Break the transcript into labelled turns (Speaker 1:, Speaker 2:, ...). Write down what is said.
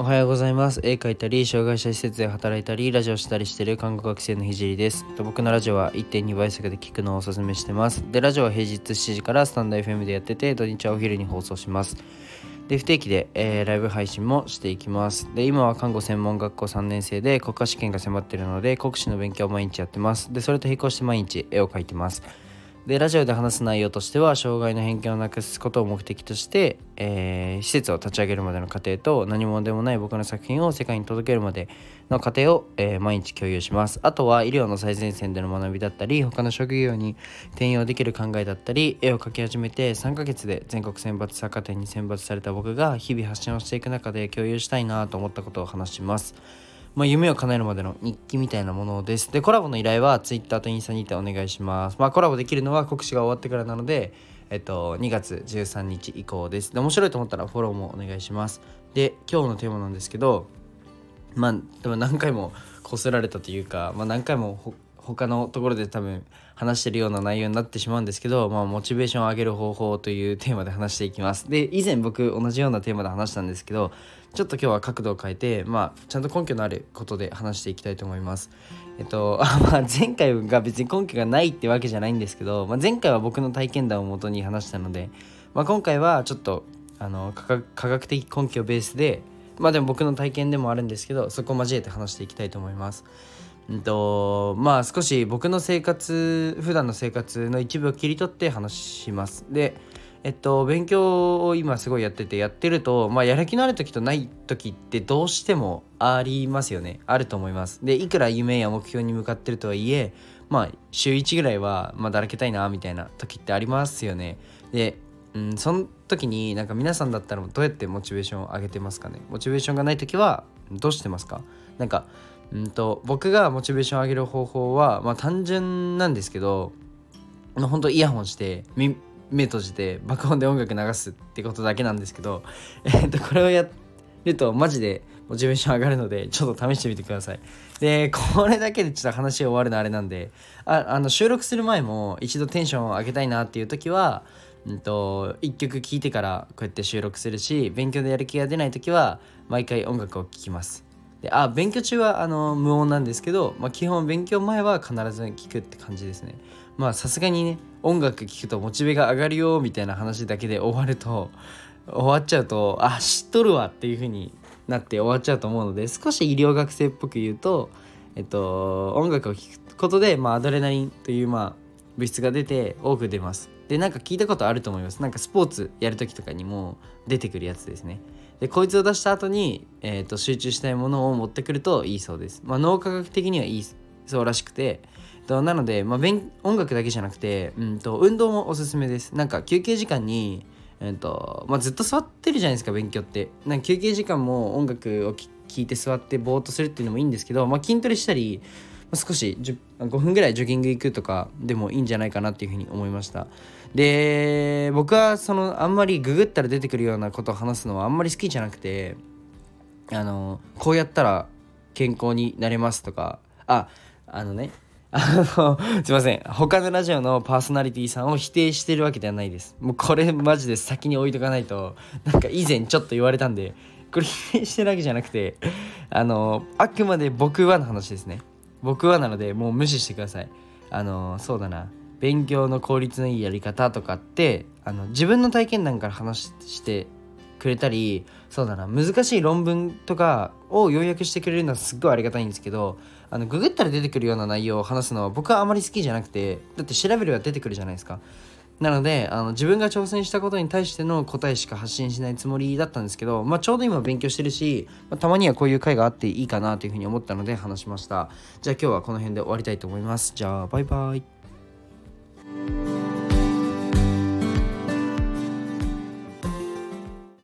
Speaker 1: おはようございます。絵描いたり障害者施設で働いたりラジオしたりしてる看護学生のひじりです。僕のラジオは1.2倍速で聞くのをおすすめしてます。でラジオは平日7時からスタンド FM でやってて土日はお昼に放送します。で不定期で、えー、ライブ配信もしていきます。で今は看護専門学校3年生で国家試験が迫ってるので国試の勉強を毎日やってます。でそれと並行して毎日絵を描いてます。でラジオで話す内容としては障害の偏見をなくすことを目的として、えー、施設を立ち上げるまでの過程と何者でもない僕の作品を世界に届けるまでの過程を、えー、毎日共有します。あとは医療の最前線での学びだったり他の職業に転用できる考えだったり絵を描き始めて3ヶ月で全国選抜作家展に選抜された僕が日々発信をしていく中で共有したいなと思ったことを話します。まあ、夢を叶えるまでの日記みたいなものです。で、コラボの依頼は Twitter とインスタにてお願いします。まあ、コラボできるのは告知が終わってからなので、えっと、2月13日以降です。で、面白いと思ったらフォローもお願いします。で、今日のテーマなんですけど、まあ、でも何回もこすられたというか、まあ、何回も他のところで多分話してるような内容になってしまうんですけど、まあ、モチベーションを上げる方法というテーマで話していきます。で、以前僕同じようなテーマで話したんですけど、ちょっと今日は角度を変えて、まあ、ちゃんと根拠のあることで話していきたいと思います。えっと、あまあ、前回が別に根拠がないってわけじゃないんですけど、まあ、前回は僕の体験談をもとに話したので、まあ、今回はちょっとあの科学的根拠ベースで、まあでも僕の体験でもあるんですけど、そこを交えて話していきたいと思います。うんとまあ少し僕の生活普段の生活の一部を切り取って話します。でえっと、勉強を今すごいやっててやってると、まあ、やる気のある時とない時ってどうしてもありますよね。あると思います。でいくら夢や目標に向かってるとはいえまあ週1ぐらいは、まあ、だらけたいなみたいな時ってありますよね。で、うん、その時になんか皆さんだったらどうやってモチベーションを上げてますかね？モチベーションがない時はどうしてますか？なんか、うんと、僕がモチベーションを上げる方法は、まあ、単純なんですけど本当イヤホンして目閉じて爆音で音楽流すってことだけなんですけど、えー、とこれをやるとマジでモチベーション上がるのでちょっと試してみてください。でこれだけでちょっと話終わるのあれなんでああの収録する前も一度テンションを上げたいなっていう時はうんと、1曲聴いてからこうやって収録するし勉強でやる気が出ない時は毎回音楽を聴きます。であ勉強中はあの無音なんですけど、まあ、基本勉強前は必ず聴くって感じですね。まあさすがにね音楽聴くとモチベが上がるよみたいな話だけで終わると終わっちゃうとあ知っとるわっていう風になって終わっちゃうと思うので少し医療学生っぽく言うとえっと音楽を聴くことで、まあ、アドレナリンというまあ物質が出て多く出ます。でなんか聞いたことあると思いますなんかスポーツやる時とかにも出てくるやつですねでこいつを出した後に、えーと、集中したいものを持ってくるといいそうですまあ脳科学的にはいいそうらしくてとなので、まあ、音楽だけじゃなくて、うんと、運動もおすすめです。なんか休憩時間に、うんとまあ、ずっと座ってるじゃないですか勉強って。なんか休憩時間も音楽を聴いて座ってぼーっとするっていうのもいいんですけど、まあ、筋トレしたり、少し5分ぐらいジョギング行くとかでもいいんじゃないかなっていうふうに思いました。で僕はそのあんまりググったら出てくるようなことを話すのはあんまり好きじゃなくてあのこうやったら健康になれますとかああのね あの、すいません。他のラジオのパーソナリティさんを否定してるわけではないです。もうこれマジで先に置いとかないと、なんか以前ちょっと言われたんで、これ否定してるわけじゃなくて、あの、あくまで僕はの話ですね。僕はなので、もう無視してください。あの、そうだな。勉強の効率のいいやり方とかって、あの、自分の体験談から話してくれたりそうだな難しい論文とかを要約してくれるのはすっごいありがたいんですけどあのググったら出てくるような内容を話すのは僕はあまり好きじゃなくてだって調べれば出てくるじゃないですかなのであの自分が挑戦したことに対しての答えしか発信しないつもりだったんですけど、まあ、ちょうど今勉強してるし、まあ、たまにはこういう回があっていいかなというふうに思ったので話しました。じゃあ今日はこの辺で終わりたいと思います。じゃあバイバイ。